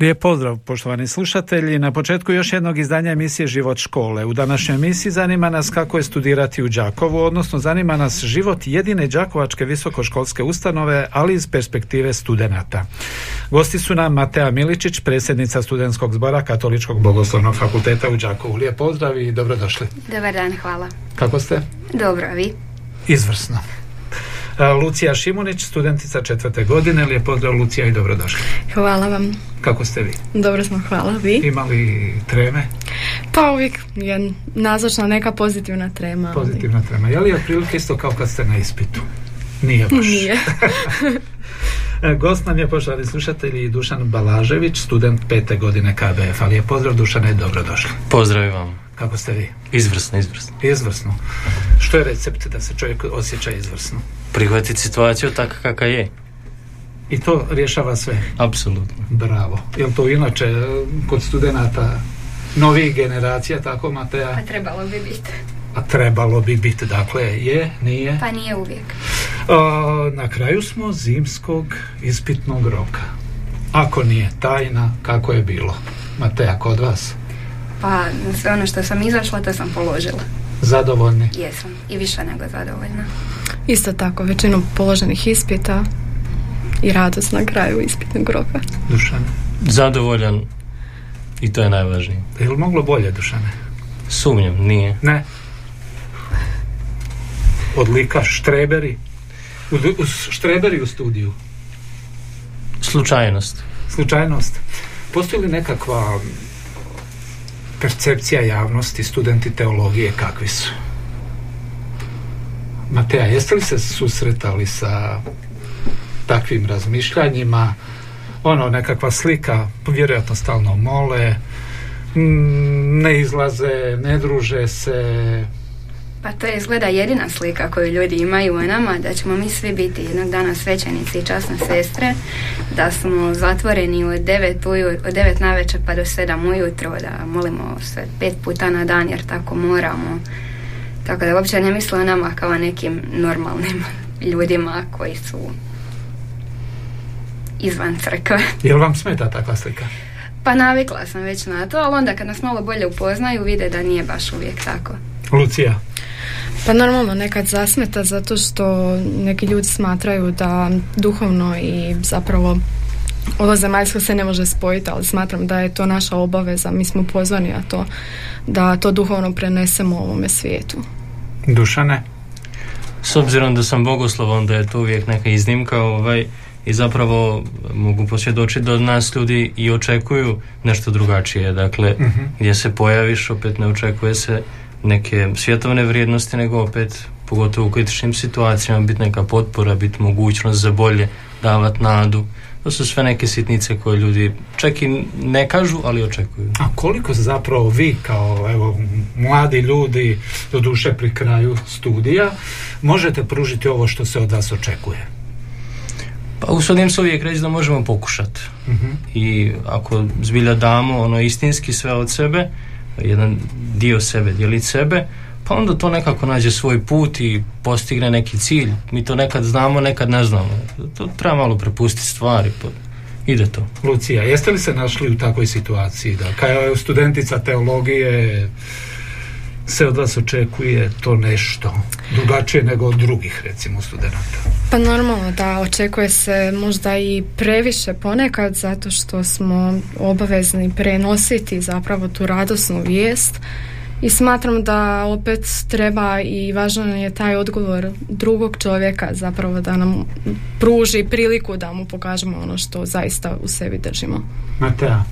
Lijep pozdrav poštovani slušatelji. Na početku još jednog izdanja emisije Život škole. U današnjoj emisiji zanima nas kako je studirati u Đakovu, odnosno zanima nas život jedine đakovačke visokoškolske ustanove, ali iz perspektive studenata. Gosti su nam Matea Miličić, predsjednica studentskog zbora Katoličkog bogoslovnog fakulteta u Đakovu. Lijep pozdrav i dobrodošli. Dobar dan, hvala. Kako ste? Dobro, a vi? Izvrsno. A, Lucija Šimunić, studentica četvrte godine. Lijep pozdrav Lucija i dobrodošli. Hvala vam. Kako ste vi? Dobro smo, hvala. Vi? Imali treme? Pa uvijek je nazočna neka pozitivna trema. ali- Pozitivna trema. Je li otprilike isto kao kad ste na ispitu? Nije baš. Nije. E, Gost nam je, poštovani slušatelji, Dušan Balažević, student pete godine KBF. Ali je pozdrav Dušane i dobrodošli. Pozdrav vam. Kako ste vi? Izvrsno, izvrsno. Izvrsno. Što je recept da se čovjek osjeća izvrsno? Prihvatiti situaciju tako kakva je. I to rješava sve. Apsolutno. Bravo. Jel to inače e, kod studenata novih generacija, tako Mateja? Pa trebalo bi biti. A trebalo bi biti, dakle, je, nije. Pa nije uvijek. A, na kraju smo zimskog ispitnog roka. Ako nije tajna, kako je bilo? Mateja, kod vas? Pa sve ono što sam izašla, to sam položila. Zadovoljni? Jesam. I više nego zadovoljna. Isto tako, većinu položenih ispita i radost na kraju ispitnog roka. Dušane? Zadovoljan i to je najvažnije. Je li moglo bolje, Dušane? Sumnjam, nije. Ne. Odlika štreberi. U, u štreberi u studiju. Slučajnost. Slučajnost. Postoji li nekakva percepcija javnosti, studenti teologije kakvi su? Mateja, jeste li se susretali sa takvim razmišljanjima? Ono, nekakva slika, vjerojatno stalno mole, ne izlaze, ne druže se, Pa to je izgleda jedina slika koju ljudi imaju o nama, da ćemo mi svi biti jednog dana svećenici i časne sestre, da smo zatvoreni od 9, uju, od 9 navečer pa do 7 ujutro, da molimo se pet puta na dan jer tako moramo. Tako da uopće ne misle o nama kao nekim normalnim ljudima koji su izvan crkve. Jel vam smeta takva slika? Pa navikla sam već na to, ali onda kad nas malo bolje upoznaju vide da nije baš uvijek tako. Lucija, Pa normalno nekad zasmeta zato što neki ljudi smatraju da duhovno i zapravo ovo zemaljsko se ne može spojiti, ali smatram da je to naša obaveza. Mi smo pozvani na to da to duhovno prenesemo ovome svijetu. Dušane, S obzirom da sam bogoslov, onda je to uvijek neka iznimka ovaj, i zapravo mogu posvjedočiti da od nas ljudi i očekuju nešto drugačije. Dakle, Mhm. gdje se pojaviš, opet ne očekuje se neke svjetovne vrijednosti, nego opet, pogotovo u kritičnim situacijama, biti neka potpora, biti mogućnost za bolje, davat nadu. To su sve neke sitnice koje ljudi čak i ne kažu, ali očekuju. a koliko zapravo vi kao evo, mladi ljudi, do duše pri kraju studija, možete pružiti ovo što se od vas očekuje? Pa usudim se uvijek reći da možemo pokušati. Mhm. I ako zbilja damo ono istinski sve od sebe, jedan dio sebe, dijelit sebe, pa onda to nekako nađe svoj put i postigne neki cilj. Mi to nekad znamo, nekad ne znamo. To treba malo prepustiti stvari, pa ide to. Lucija, jeste li se našli u takvoj situaciji da kao studentica teologije se od vas očekuje to nešto drugačije nego od drugih recimo studenata? Pa normalno da očekuje se možda i previše ponekad zato što smo obavezni prenositi zapravo tu radosnu vijest i smatram da opet treba i važan je taj odgovor drugog čovjeka zapravo da nam pruži priliku da mu pokažemo ono što zaista u sebi držimo. Matea,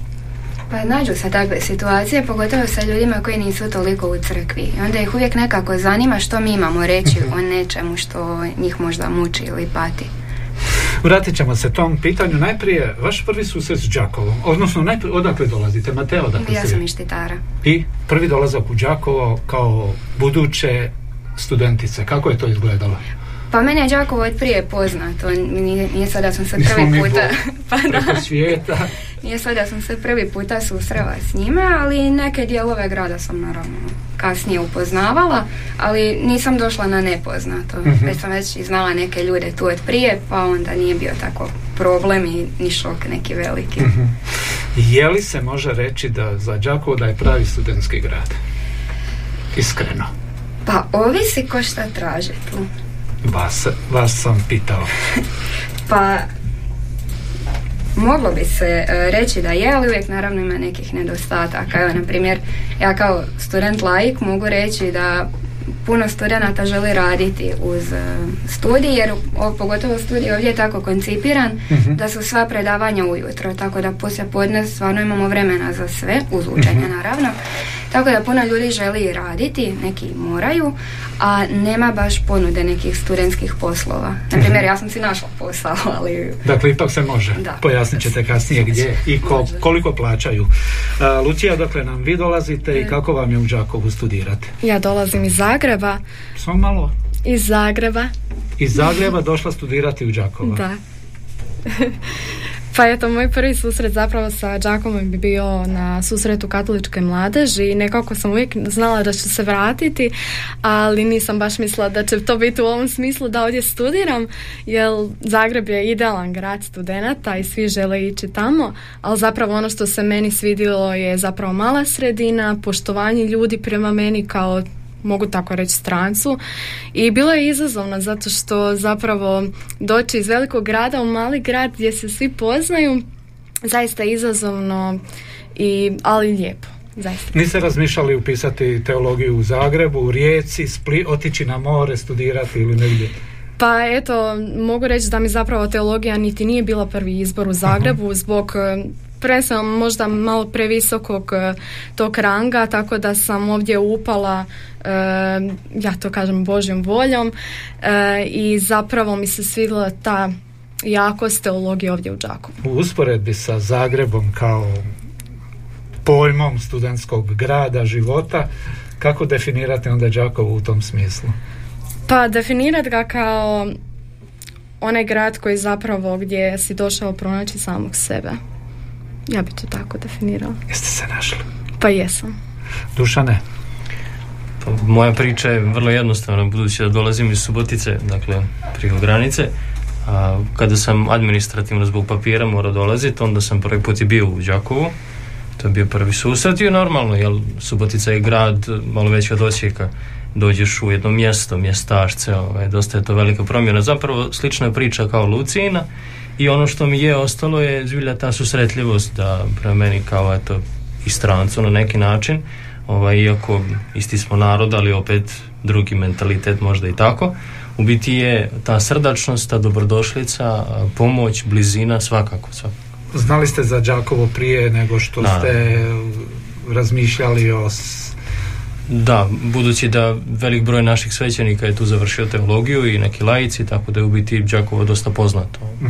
Pa nađu se takve situacije, pogotovo sa ljudima koji nisu toliko u crkvi. I onda ih uvijek nekako zanima što mi imamo reći o nečemu što njih možda muči ili pati. Vratit ćemo se tom pitanju. Najprije, vaš prvi susret s Đakovom, odnosno najprije, odakle dolazite? Mateo, odakle Ja sam iz Štitara. I prvi dolazak u Đakovo kao buduće studentice. Kako je to izgledalo? Pa mene je Đakovo od prije poznato, nije, nije sad da sam Nismo prvi mi puta, bo- pa da, svijeta. Nije sad da sam se prvi puta susrela s njime, ali neke dijelove grada sam naravno kasnije upoznavala, ali nisam došla na nepoznato. Mhm. Već sam već i znala neke ljude tu od prije, pa onda nije bio tako problem i ni šok neki veliki. Mhm. Je li se može reći da za Đakovo da je pravi studentski grad? Iskreno. Pa ovisi ko šta traži tu. Vas, vas sam pitao. Pa moglo bi se e, reći da je, ali uvijek naravno ima nekih nedostataka. Evo, na primjer, ja kao student laik mogu reći da puno studenata želi raditi uz e, studij, jer o, pogotovo studij ovdje je tako koncipiran Mhm. da su sva predavanja ujutro, tako da poslije podne stvarno imamo vremena za sve, uz učenje naravno. Tako da puno ljudi želi i raditi, neki moraju, a nema baš ponude nekih studentskih poslova. Na primjer, ja sam si našla posao, ali Dakle, ipak se može. Da. Pojasnit ćete kasnije gdje i ko- koliko plaćaju. A, Lucija, dokle nam vi dolazite i kako vam je u Đakovu studirati? Ja dolazim iz Zagreba. Samo malo. Iz Zagreba, Iz Zagreba došla studirati u Đakovo. da. Pa eto, moj prvi susret zapravo sa Đakovom bi bio na susretu katoličke mladeži i nekako sam uvijek znala da ću se vratiti, ali nisam baš mislila da će to biti u ovom smislu da ovdje studiram, jer Zagreb je idealan grad studenata i svi žele ići tamo, ali zapravo ono što se meni svidjelo je zapravo mala sredina, poštovanje ljudi prema meni kao mogu tako reći strancu. I bilo je izazovno zato što zapravo doći iz velikog grada u mali grad gdje se svi poznaju zaista je izazovno i ali lijepo zaista. Niste razmišljali upisati teologiju u Zagrebu, u Rijeci, Spli, otići na more, studirati ili negdje? Pa eto, mogu reći da mi zapravo teologija niti nije bila prvi izbor u Zagrebu zbog e, prvenstveno možda malo previsokog e, tog ranga, tako da sam ovdje upala, e, ja to kažem Božjom voljom e, i zapravo mi se svidjela ta jakost teologije ovdje u Đakovu. U usporedbi sa Zagrebom kao pojmom studentskog grada, života, kako definirate onda Đakovo u tom smislu? Pa definirati ga kao onaj grad koji zapravo gdje si došao pronaći samog sebe. Ja bi to tako definirala. Jeste se našli? Pa jesam. Dušane? Pa, moja priča je vrlo jednostavna, budući da dolazim iz Subotice, dakle preko granice. A, kada sam administrativno zbog papira morao dolaziti, onda sam prvi put i bio u Đakovu. To je bio prvi susret i normalno, jer Subotica je grad malo veći od Osijeka. Dođeš u jedno mjesto, mjestašce, ovaj, dosta je to velika promjena. Zapravo slična je priča kao Lucijina i ono što mi je ostalo je zbilja ta susretljivost da prema meni kao eto i strancu na neki način ovaj, iako isti smo narod, ali opet drugi mentalitet možda i tako. U biti je ta srdačnost, ta dobrodošlica, pomoć, blizina, svakako, svakako. Znali ste za Đakovo prije nego što Da. ste razmišljali o... Da, budući da velik broj naših svećenika je tu završio teologiju i neki laici, tako da je u biti Đakovo dosta poznato. E,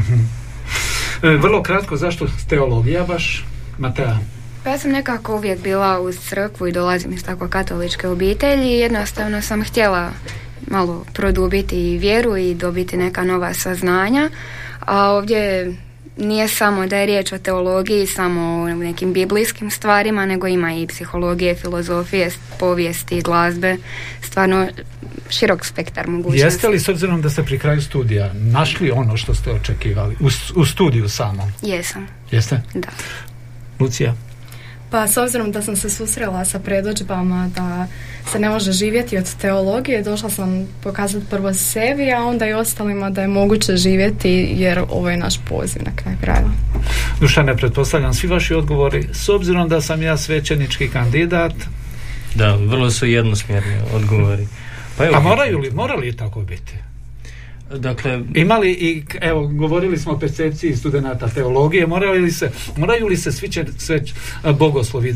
Vrlo kratko, zašto teologija baš? Matea? Pa ja sam nekako uvijek bila uz crkvu i dolazim iz tako katoličke obitelji i jednostavno sam htjela malo produbiti vjeru i dobiti neka nova saznanja, a ovdje nije samo da je riječ o teologiji, samo o nekim biblijskim stvarima, nego ima i psihologije, filozofije, povijesti, glazbe, stvarno širok spektar mogućnosti. Jeste li, s obzirom da ste pri kraju studija, našli ono što ste očekivali? U, u studiju samom? Jesam, Jeste? da. Lucija? Pa s obzirom da sam se susrela sa predođbama da se ne može živjeti od teologije, došla sam pokazati prvo sebi, a onda i ostalima da je moguće živjeti jer ovo je naš poziv na kraju krajeva. Dušane, pretpostavljam svi vaši odgovori. S obzirom da sam ja svećenički kandidat, Da, vrlo su jednosmjerni odgovori. Pa evo, a moraju li, mora li tako biti? Dakle, Imali i, evo, govorili smo o percepciji studenata teologije, moraju li se, moraju li se svi će, sve bogoslovi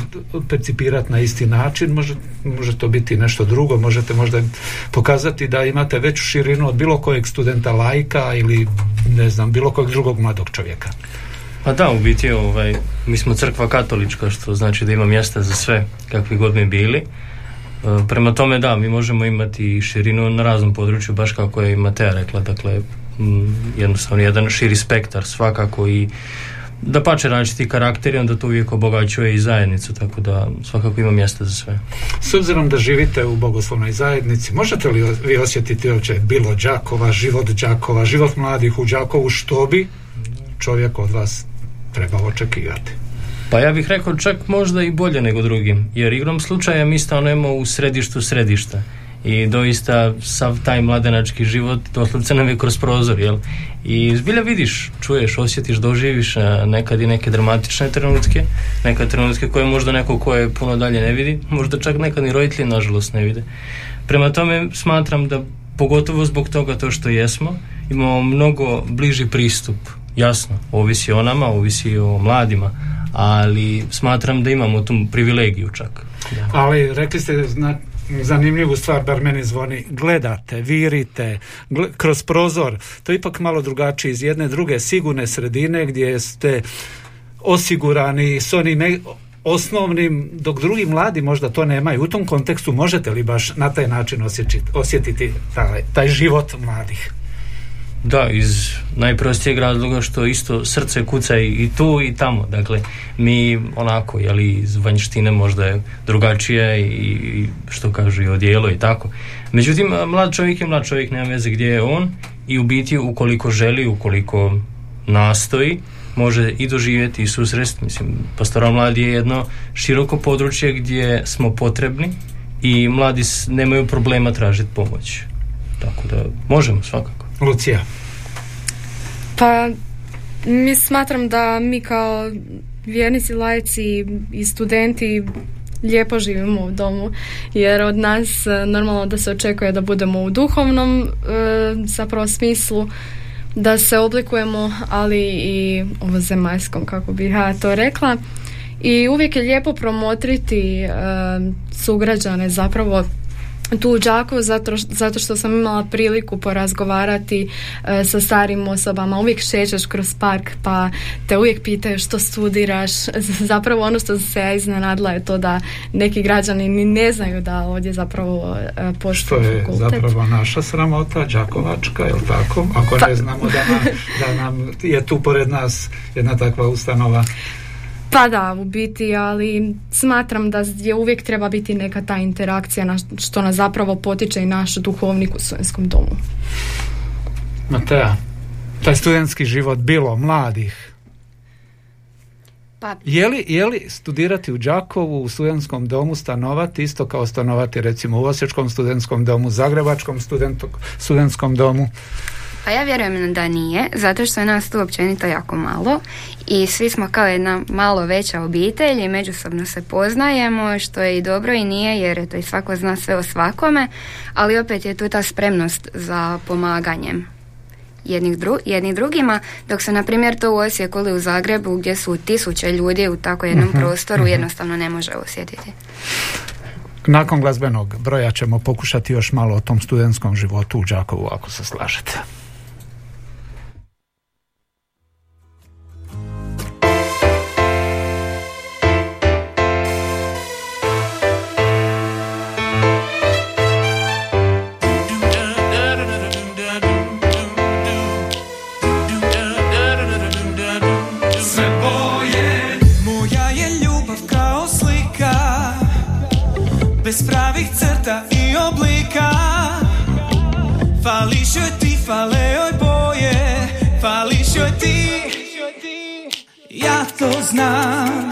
percipirati na isti način, može, može to biti nešto drugo, možete možda pokazati da imate veću širinu od bilo kojeg studenta lajka ili ne znam, bilo kojeg drugog mladog čovjeka. Pa da, u biti ovaj, mi smo crkva katolička, što znači da ima mjesta za sve, kakvi god mi bili. E, prema tome da, mi možemo imati širinu na raznom području, baš kako je i Matea rekla, dakle jednostavno jedan širi spektar svakako i da pače različiti karakteri, onda to uvijek obogaćuje i zajednicu, tako da svakako ima mjesta za sve. S obzirom da živite u bogoslovnoj zajednici, možete li vi osjetiti uopće bilo Đakova, život Đakova, život mladih u Đakovu, što bi čovjek od vas trebao očekivati? Pa ja bih rekao čak možda i bolje nego drugim, jer igrom slučaja mi stanujemo u središtu središta i doista sav taj mladenački život doslovce nam je kroz prozor, jel? I zbilja vidiš, čuješ, osjetiš, doživiš nekad i neke dramatične trenutke, nekad trenutke koje možda neko ko je puno dalje ne vidi, možda čak nekad ni roditelji nažalost ne vide. Prema tome smatram da pogotovo zbog toga to što jesmo, imamo mnogo bliži pristup, jasno, ovisi o nama, ovisi o mladima, ali smatram da imamo tu privilegiju čak. Da. Ali rekli ste zna, zanimljivu stvar, bar meni zvoni, gledate, virite, gle, kroz prozor, to je ipak malo drugačije iz jedne druge sigurne sredine gdje ste osigurani s onim e, osnovnim, dok drugi mladi možda to nemaju. U tom kontekstu možete li baš na taj način osjetiti, osjetiti taj, taj život mladih? Da, iz najprostijeg razloga što isto srce kuca i, tu i tamo. Dakle, mi onako, jeli, iz vanjštine možda je drugačije i, što kažu i odijelo i tako. Međutim, mlad čovjek je mlad čovjek, nema veze gdje je on i u biti ukoliko želi, ukoliko nastoji, može i doživjeti i susrest. Mislim, pastoral mladi je jedno široko područje gdje smo potrebni i mladi nemaju problema tražiti pomoć. Tako da možemo svakako. Lucija. Pa mi smatram da mi kao vjernici, lajci i studenti lijepo živimo u domu jer od nas normalno da se očekuje da budemo u duhovnom e, zapravo smislu da se oblikujemo ali i ovo zemaljskom kako bih ja to rekla i uvijek je lijepo promotriti e, sugrađane zapravo tu u Đakovu zato, zato što sam imala priliku porazgovarati e, sa starim osobama, uvijek šećeš kroz park pa te uvijek pitaju što studiraš zapravo ono što se ja iznenadila je to da neki građani ni ne znaju da ovdje zapravo e, postoji Što je fakultet. zapravo naša sramota, Đakovačka, je tako? Ako Pa- ne znamo da nam, da nam je tu pored nas jedna takva ustanova. Pa da, u biti, ali smatram da je uvijek treba biti neka ta interakcija na što nas zapravo potiče i naš duhovnik u studenskom domu. Matea, taj studentski život bilo mladih, Pa je li, je li studirati u Đakovu u studentskom domu stanovati isto kao stanovati recimo u Osječkom studentskom domu, Zagrebačkom studentok, studentskom domu? Pa ja vjerujem da nije, zato što je nas tu općenito jako malo i svi smo kao jedna malo veća obitelj i međusobno se poznajemo, što je i dobro i nije, jer eto i svako zna sve o svakome, ali opet je tu ta spremnost za pomaganjem jednih, dru- jednih drugima, dok se na primjer to u Osijeku ili u Zagrebu gdje su tisuće ljudi u tako jednom prostoru jednostavno ne može osjetiti. Nakon glazbenog broja ćemo pokušati još malo o tom studentskom životu u Đakovu, ako se slažete. Fališ joj ti, fale joj boje Fališ joj ti. Ja to znam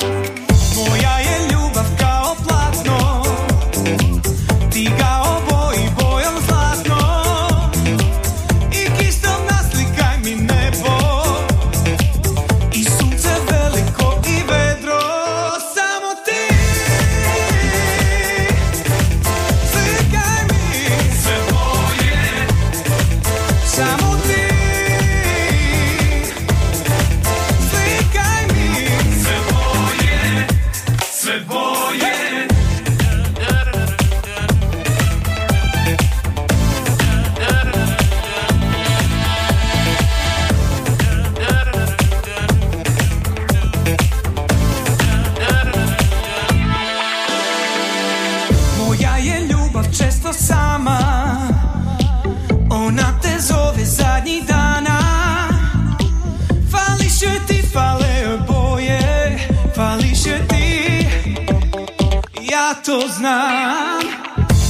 znam.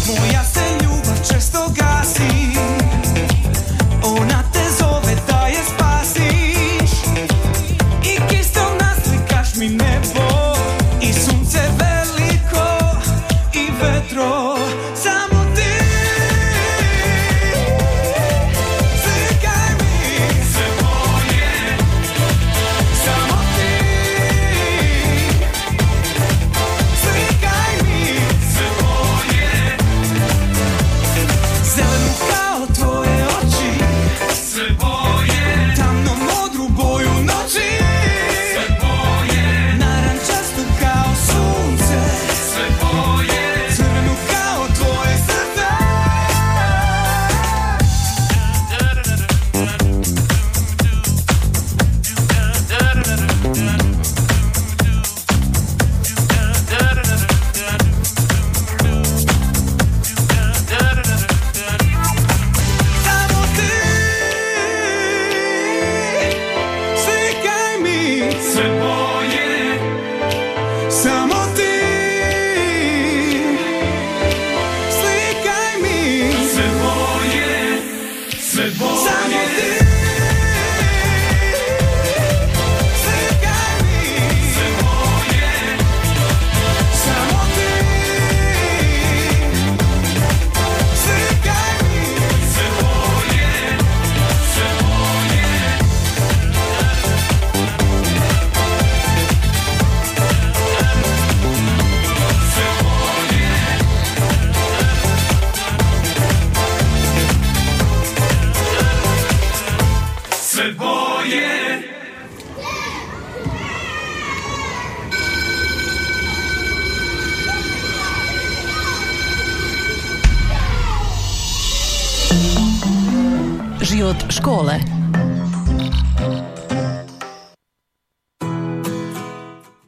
Moja se ljubav često gasi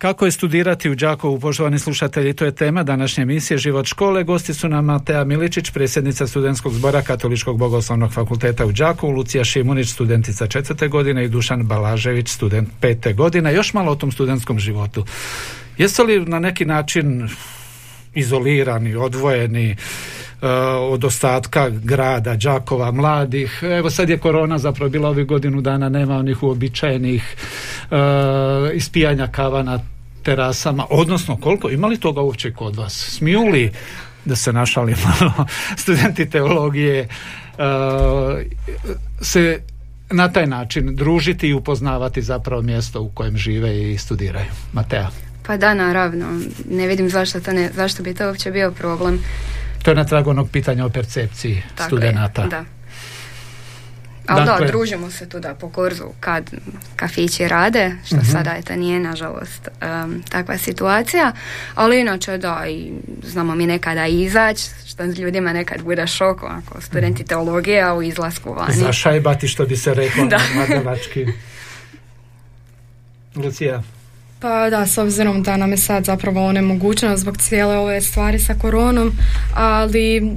Kako je studirati u Đakovu, poštovani slušatelji, to je tema današnje emisije Život škole. Gosti su nam Matea Miličić, predsjednica studentskog zbora Katoličkog bogoslovnog fakulteta u Đakovu, Lucija Šimunić, studentica četvrte godine i Dušan Balažević, student pete godine. Još malo o tom studentskom životu. Jeste li na neki način izolirani, odvojeni uh, od ostatka grada, Đakova, mladih. Evo sad je korona zapravo bila ovih godinu dana, nema onih uobičajenih uh, ispijanja kava na terasama, odnosno koliko, ima li toga uopće kod vas? Smiju li, da se našali malo, studenti teologije, uh, se na taj način družiti i upoznavati zapravo mjesto u kojem žive i studiraju. Matea. Pa da, naravno. Ne vidim zašto, to ne, zašto bi to uopće bio problem. To je na tragu onog pitanja o percepciji Tako studenata. Je, da. Ali Dakle- da, družimo se tu da po korzu kad kafići rade, što Mhm. sada eto nije nažalost em, takva situacija, ali inače da i znamo mi nekada izaći, što ljudima nekad bude šok ako studenti teologije, a u izlasku vani. Zašajbati što bi se reklo Da. na. Lucija, Pa da, s obzirom da nam je sad zapravo onemogućeno zbog cijele ove stvari sa koronom, ali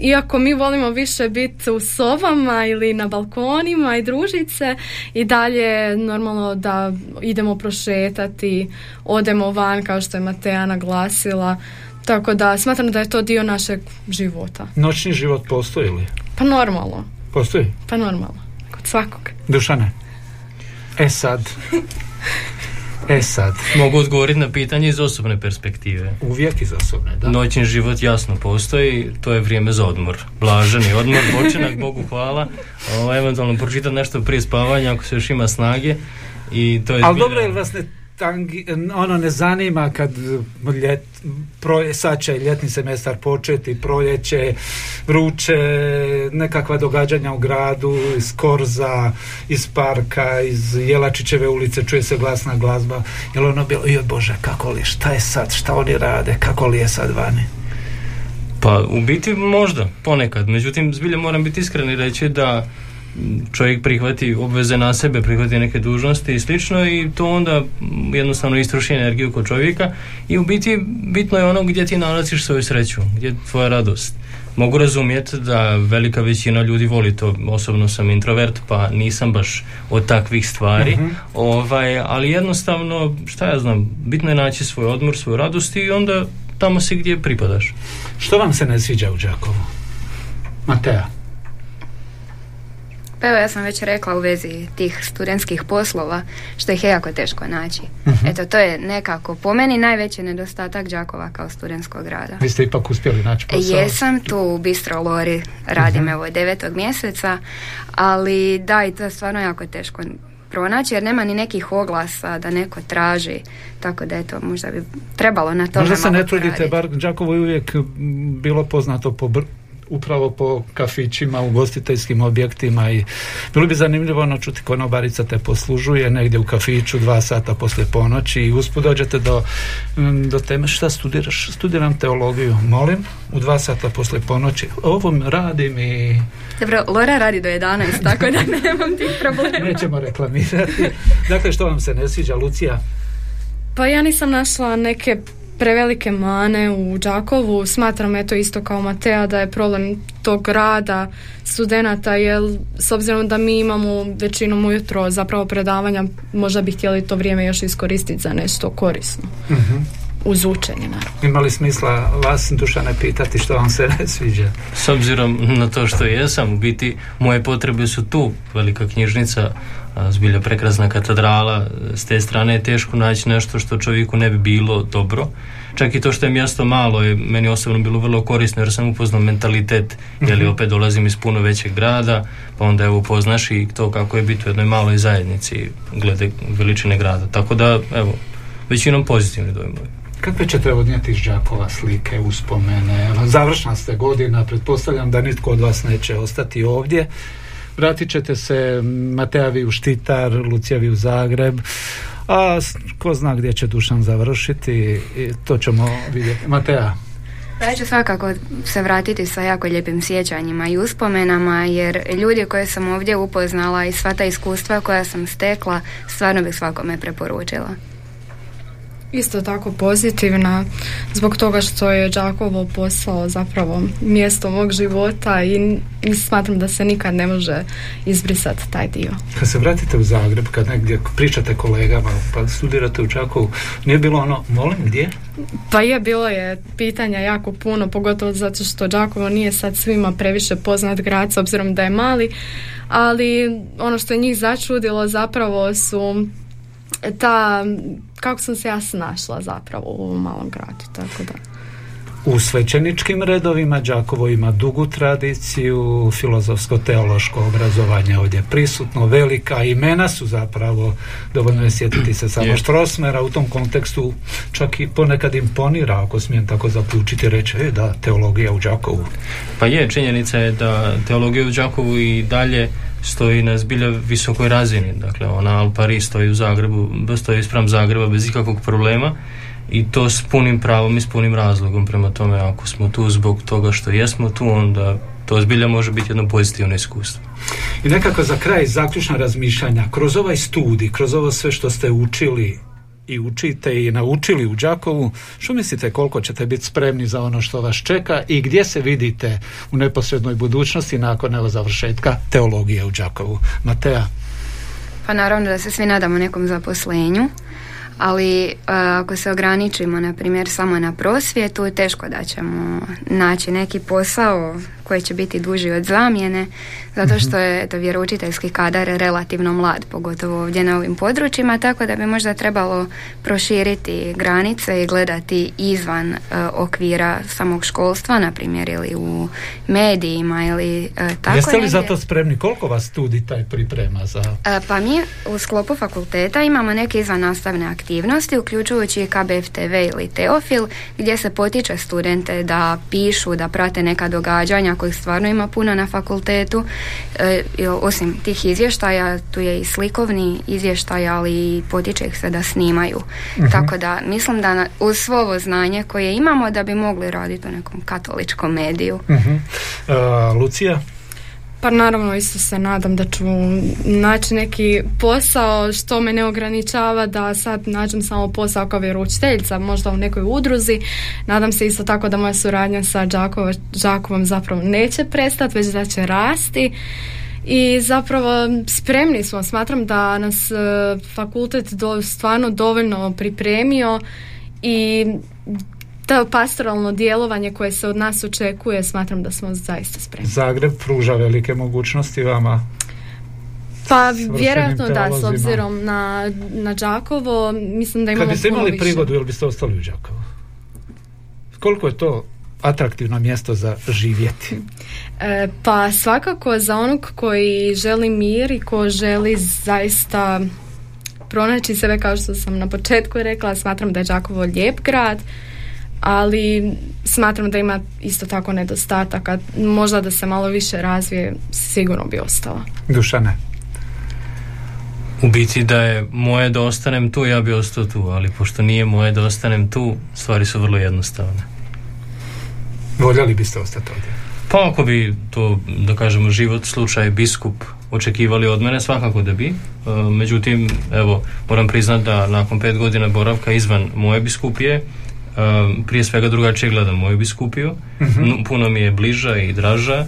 iako mi volimo više biti u sobama ili na balkonima i družit se i dalje normalno da idemo prošetati, odemo van kao što je Mateja naglasila, tako da smatram da je to dio našeg života. noćni život postoji li? Pa normalno, Postoji? pa normalno, kod svakog. Dušane? E sad. E sad. Mogu odgovoriti na pitanje iz osobne perspektive. Uvijek iz osobne, da? Noćni život jasno postoji, to je vrijeme za odmor. Blaženi odmor, počinak, Bogu hvala. Ovo, eventualno pročitati nešto prije spavanja ako se još ima snage. I to je Ali dobro, jel vas ne tangi, ono ne zanima kad ljet, proje, sad će ljetni semestar početi, proljeće, vruće, nekakva događanja u gradu, iz Korza, iz parka, iz Jelačićeve ulice, čuje se glasna glazba. Jel ono bilo, joj Bože, kako li, šta je sad, šta oni rade, kako li je sad vani? Pa u biti možda, ponekad. Međutim, zbilje moram biti iskren i reći da čovjek prihvati obveze na sebe, prihvati neke dužnosti i slično i to onda jednostavno istroši energiju kod čovjeka i u biti bitno je ono gdje ti nalaziš svoju sreću, gdje je tvoja radost. Mogu razumjeti da velika većina ljudi voli to, osobno sam introvert pa nisam baš od takvih stvari, ovaj, ali jednostavno, šta ja znam, bitno je naći svoj odmor, svoju radost i onda tamo si gdje pripadaš. Što vam se ne sviđa u Đakovu? Matea. Pa evo ja sam već rekla u vezi tih studentskih poslova što ih je jako teško naći. Mhm. Eto to je nekako po meni najveći nedostatak Đakova kao studentskog grada. Vi ste ipak uspjeli naći posao. Jesam tu u Bistro Lori, radim Mhm. evo devetog mjeseca, ali da i to je stvarno jako teško pronaći jer nema ni nekih oglasa da neko traži, tako da eto možda bi trebalo na tome Možda se ne trudite, bar Đakovo je uvijek bilo poznato po br- upravo po kafićima, ugostiteljskim objektima i bilo bi zanimljivo ono čuti konobarica te poslužuje negdje u kafiću dva sata poslije ponoći i usput dođete do, m, do teme šta studiraš? Studiram teologiju, molim, u dva sata poslije ponoći ovom radim i Dobro, Lora radi do 11, tako da nemam tih problema. nećemo reklamirati. Dakle, što vam se ne sviđa, Lucija? Pa ja nisam našla neke prevelike mane u Đakovu. Smatram eto isto kao Matea da je problem tog rada studenata jer s obzirom da mi imamo većinom ujutro zapravo predavanja možda bi htjeli to vrijeme još iskoristiti za nešto korisno. Uz učenje naravno. Ima li smisla vas, Dušane, pitati što vam se ne sviđa? S obzirom na to što jesam, u biti moje potrebe su tu, velika knjižnica, zbilja prekrasna katedrala, s te strane je teško naći nešto što čovjeku ne bi bilo dobro. Čak i to što je mjesto malo je meni osobno bilo vrlo korisno jer sam upoznao mentalitet, jer li opet dolazim iz puno većeg grada, pa onda evo upoznaš i to kako je biti u jednoj maloj zajednici glede veličine grada. Tako da, evo, većinom pozitivni dojmovi. Kakve ćete odnijeti iz Đakova slike, uspomene? Završna ste godina, pretpostavljam da nitko od vas neće ostati ovdje. Vratit ćete se Matejavi u Štitar, Lucijavi u Zagreb, a ko zna gdje će Dušan završiti, to ćemo vidjeti. Mateja, Pa Ja ću svakako se vratiti sa jako lijepim sjećanjima i uspomenama jer ljudi koje sam ovdje upoznala i sva ta iskustva koja sam stekla stvarno bih svakome preporučila. Isto tako pozitivna zbog toga što je Đakovo postao zapravo mjesto mog života i, i smatram da se nikad ne može izbrisati taj dio. kad se vratite u Zagreb, kad negdje pričate kolegama, pa studirate u Đakovu, nije bilo ono, molim, gdje? Pa je, bilo je pitanja jako puno, pogotovo zato što Đakovo nije sad svima previše poznat grad s obzirom da je mali, ali ono što je njih začudilo zapravo su ta, kako sam se ja snašla zapravo u ovom malom gradu, tako da. U svećeničkim redovima Đakovo ima dugu tradiciju, filozofsko-teološko obrazovanje ovdje je prisutno, velika imena su zapravo, dovoljno je sjetiti se samo. Štrosmera, u tom kontekstu čak i ponekad imponira, ako smijem tako zaključiti, reći, e da, teologija u Đakovu. Pa je, činjenica je da teologija u Đakovu i dalje stoji na zbilja visokoj razini. Dakle, ona Al Paris stoji u Zagrebu, stoji ispram Zagreba bez ikakvog problema i to s punim pravom i s punim razlogom. Prema tome, ako smo tu zbog toga što jesmo tu, onda to zbilja može biti jedno pozitivno iskustvo. I nekako za kraj zaključna razmišljanja, kroz ovaj studij, kroz ovo sve što ste učili i učite i naučili u Đakovu, što mislite koliko ćete biti spremni za ono što vas čeka i gdje se vidite u neposrednoj budućnosti nakon evo završetka teologije u Đakovu? Mateja, Pa naravno da se svi nadamo nekom zaposlenju, ali e, ako se ograničimo, na primjer, samo na prosvjetu, teško da ćemo naći neki posao koji će biti duži od zamjene, zato što je eto, vjeroučiteljski kadar relativno mlad, pogotovo ovdje na ovim područjima, tako da bi možda trebalo proširiti granice i gledati izvan e, okvira samog školstva, na primjer ili u medijima ili e, tako Jeste li negdje. za to spremni? Koliko vas studij taj priprema za... E, Pa mi u sklopu fakulteta imamo neke izvannastavne aktivnosti, uključujući i KBF TV ili Teofil, gdje se potiče studente da pišu, da prate neka događanja kojih stvarno ima puno na fakultetu. E, osim tih izvještaja, tu je i slikovni izvještaj, ali i potiče ih se da snimaju. Tako da mislim da na- uz svo ovo znanje koje imamo da bi mogli raditi u nekom katoličkom mediju. Mhm. E, Lucija? Pa naravno isto se nadam da ću naći neki posao što me ne ograničava da sad nađem samo posao kao vjeroučiteljica, možda u nekoj udruzi. Nadam se isto tako da moja suradnja sa Đakova, Đakovom zapravo neće prestati, već da će rasti. I zapravo spremni smo, smatram da nas e, fakultet do, stvarno dovoljno pripremio i to pastoralno djelovanje koje se od nas očekuje, smatram da smo zaista spremni. Zagreb pruža velike mogućnosti vama. Pa vjerojatno da, s obzirom na, na Đakovo, mislim da imamo Kad biste imali više. prigodu, jel biste ostali u Đakovu? Koliko je to atraktivno mjesto za živjeti? E, pa svakako za onog koji želi mir i ko želi zaista pronaći sebe kao što sam na početku rekla, smatram da je Đakovo lijep grad, ali smatram da ima isto tako nedostataka. Možda da se malo više razvije, sigurno bi ostala. Dušane? U biti da je moje da ostanem tu, ja bi ostao tu, ali pošto nije moje da ostanem tu, stvari su vrlo jednostavne. Voljeli biste ostati ovdje? Pa ako bi to, da kažemo, život, slučaj, biskup očekivali od mene, svakako da bi. E, međutim, evo, moram priznati da nakon pet godina boravka izvan moje biskupije, prije svega drugačije gledam moju biskupiju, Nu- puno mi je bliža i draža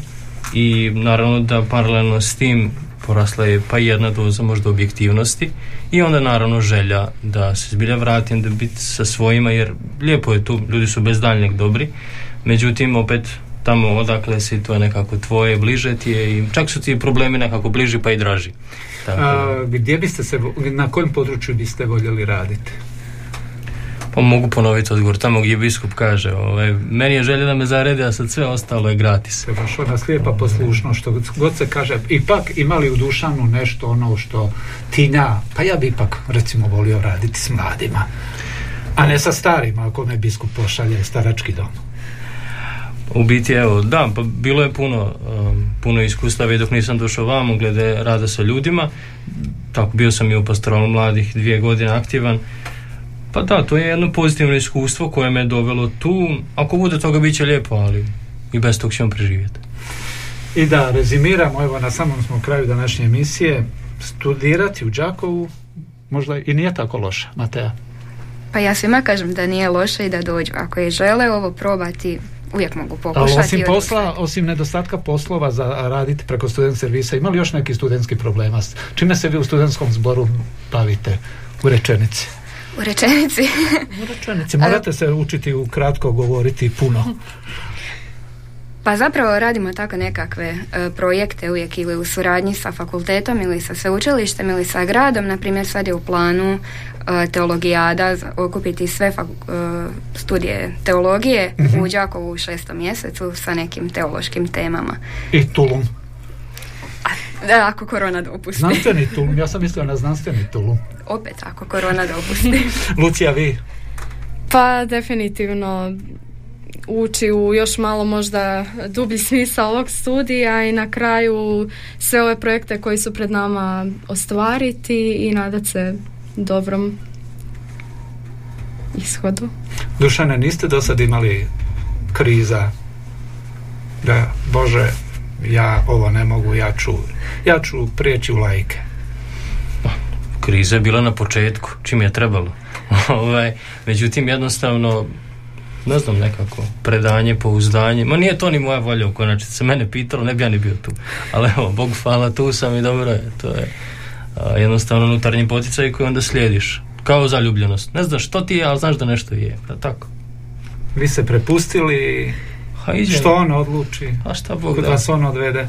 i naravno da paralelno s tim porasla je pa jedna doza možda objektivnosti i onda naravno želja da se zbilja vratim, da biti sa svojima jer lijepo je tu, ljudi su bez daljnjeg dobri, međutim opet tamo odakle si to je nekako tvoje, bliže ti je i čak su ti problemi nekako bliži pa i draži. Tako. A, gdje biste se, na kojem području biste voljeli raditi? Pa mogu ponoviti odgovor tamo gdje biskup kaže ovaj, meni je želja da me zaredi a sad sve ostalo je gratis. Baš ona slijepa poslušnost, što god se kaže, ipak imali u dušanu nešto ono što tinja, pa ja bi ipak recimo volio raditi s mladima, a ne sa starima ako me biskup pošalje starački dom. U biti evo, da, pa bilo je puno, um, puno iskustava i dok nisam došao vamo glede rada sa ljudima. Tako, bio sam i u pastoralu mladih dvije godine aktivan. Pa da, to je jedno pozitivno iskustvo koje me dovelo tu. Ako bude toga, bit će lijepo, ali i bez tog ćemo preživjeti. I da rezimiramo, evo na samom smo kraju današnje emisije, studirati u Đakovu možda i nije tako loše, Matea. Pa ja svima kažem da nije loše i da dođu. Ako je žele ovo probati, uvijek mogu Ali pokušati. osim i posla, odustati. osim nedostatka poslova za raditi preko student servisa, ima li još neki studentski problema? S Čime se vi u studentskom zboru bavite u rečenici? U rečenici. U rečenici. Morate se učiti u kratko govoriti puno. Pa zapravo radimo tako nekakve e, projekte uvijek ili u suradnji sa fakultetom ili sa sveučilištem ili sa gradom. Na primjer sad je u planu e, teologijada okupiti sve fak- e, studije teologije u Đakovu u šestom mjesecu sa nekim teološkim temama. I tulum. Da, ako korona dopusti. Znanstveni tulum. Ja sam mislio na znanstveni tulum. Opet ako korona dopusti. Lucija, vi? Pa definitivno ući u još malo možda dublji smisao ovog studija i na kraju sve ove projekte koji su pred nama ostvariti i nadat se dobrom ishodu. Dušane, niste do sad imali kriza da, Bože, ja ovo ne mogu, ja ću, ja ću prijeći u lajke. Kriza je bila na početku, čim je trebalo. ovaj, međutim, jednostavno, ne znam nekako, predanje, pouzdanje. Ma nije to ni moja volja u konačnici. Se mene pitalo, ne bi ja ni bio tu. Ali evo, Bog hvala, tu sam i dobro je. To je a, jednostavno unutarnji poticaj koji onda slijediš. Kao zaljubljenost. Ne znaš što ti je, ali znaš da nešto je. Da tako. Vi se prepustili, Pa iđe. Što on odluči? A šta Bog da. vas on odvede.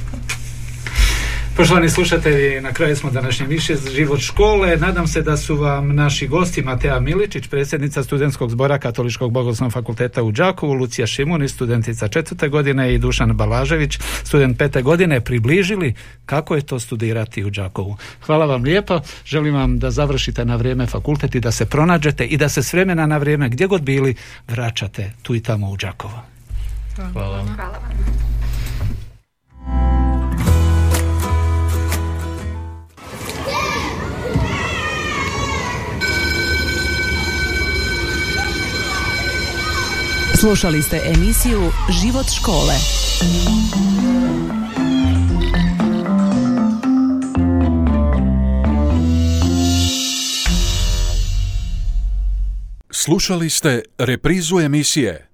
Poštovani slušatelji, na kraju smo današnje više život škole. Nadam se da su vam naši gosti Matea Miličić, predsjednica studentskog zbora Katoličkog bogoslovnog fakulteta u Đakovu, Lucija Šimuni, studentica četvrte godine i Dušan Balažević, student pete godine, približili kako je to studirati u Đakovu. Hvala vam lijepo. Želim vam da završite na vrijeme fakultet i da se pronađete i da se s vremena na vrijeme gdje god bili vraćate tu i tamo u Đakovo. Hvala. Hvala vam. Slušali ste emisiju Život škole. Slušali ste reprizu emisije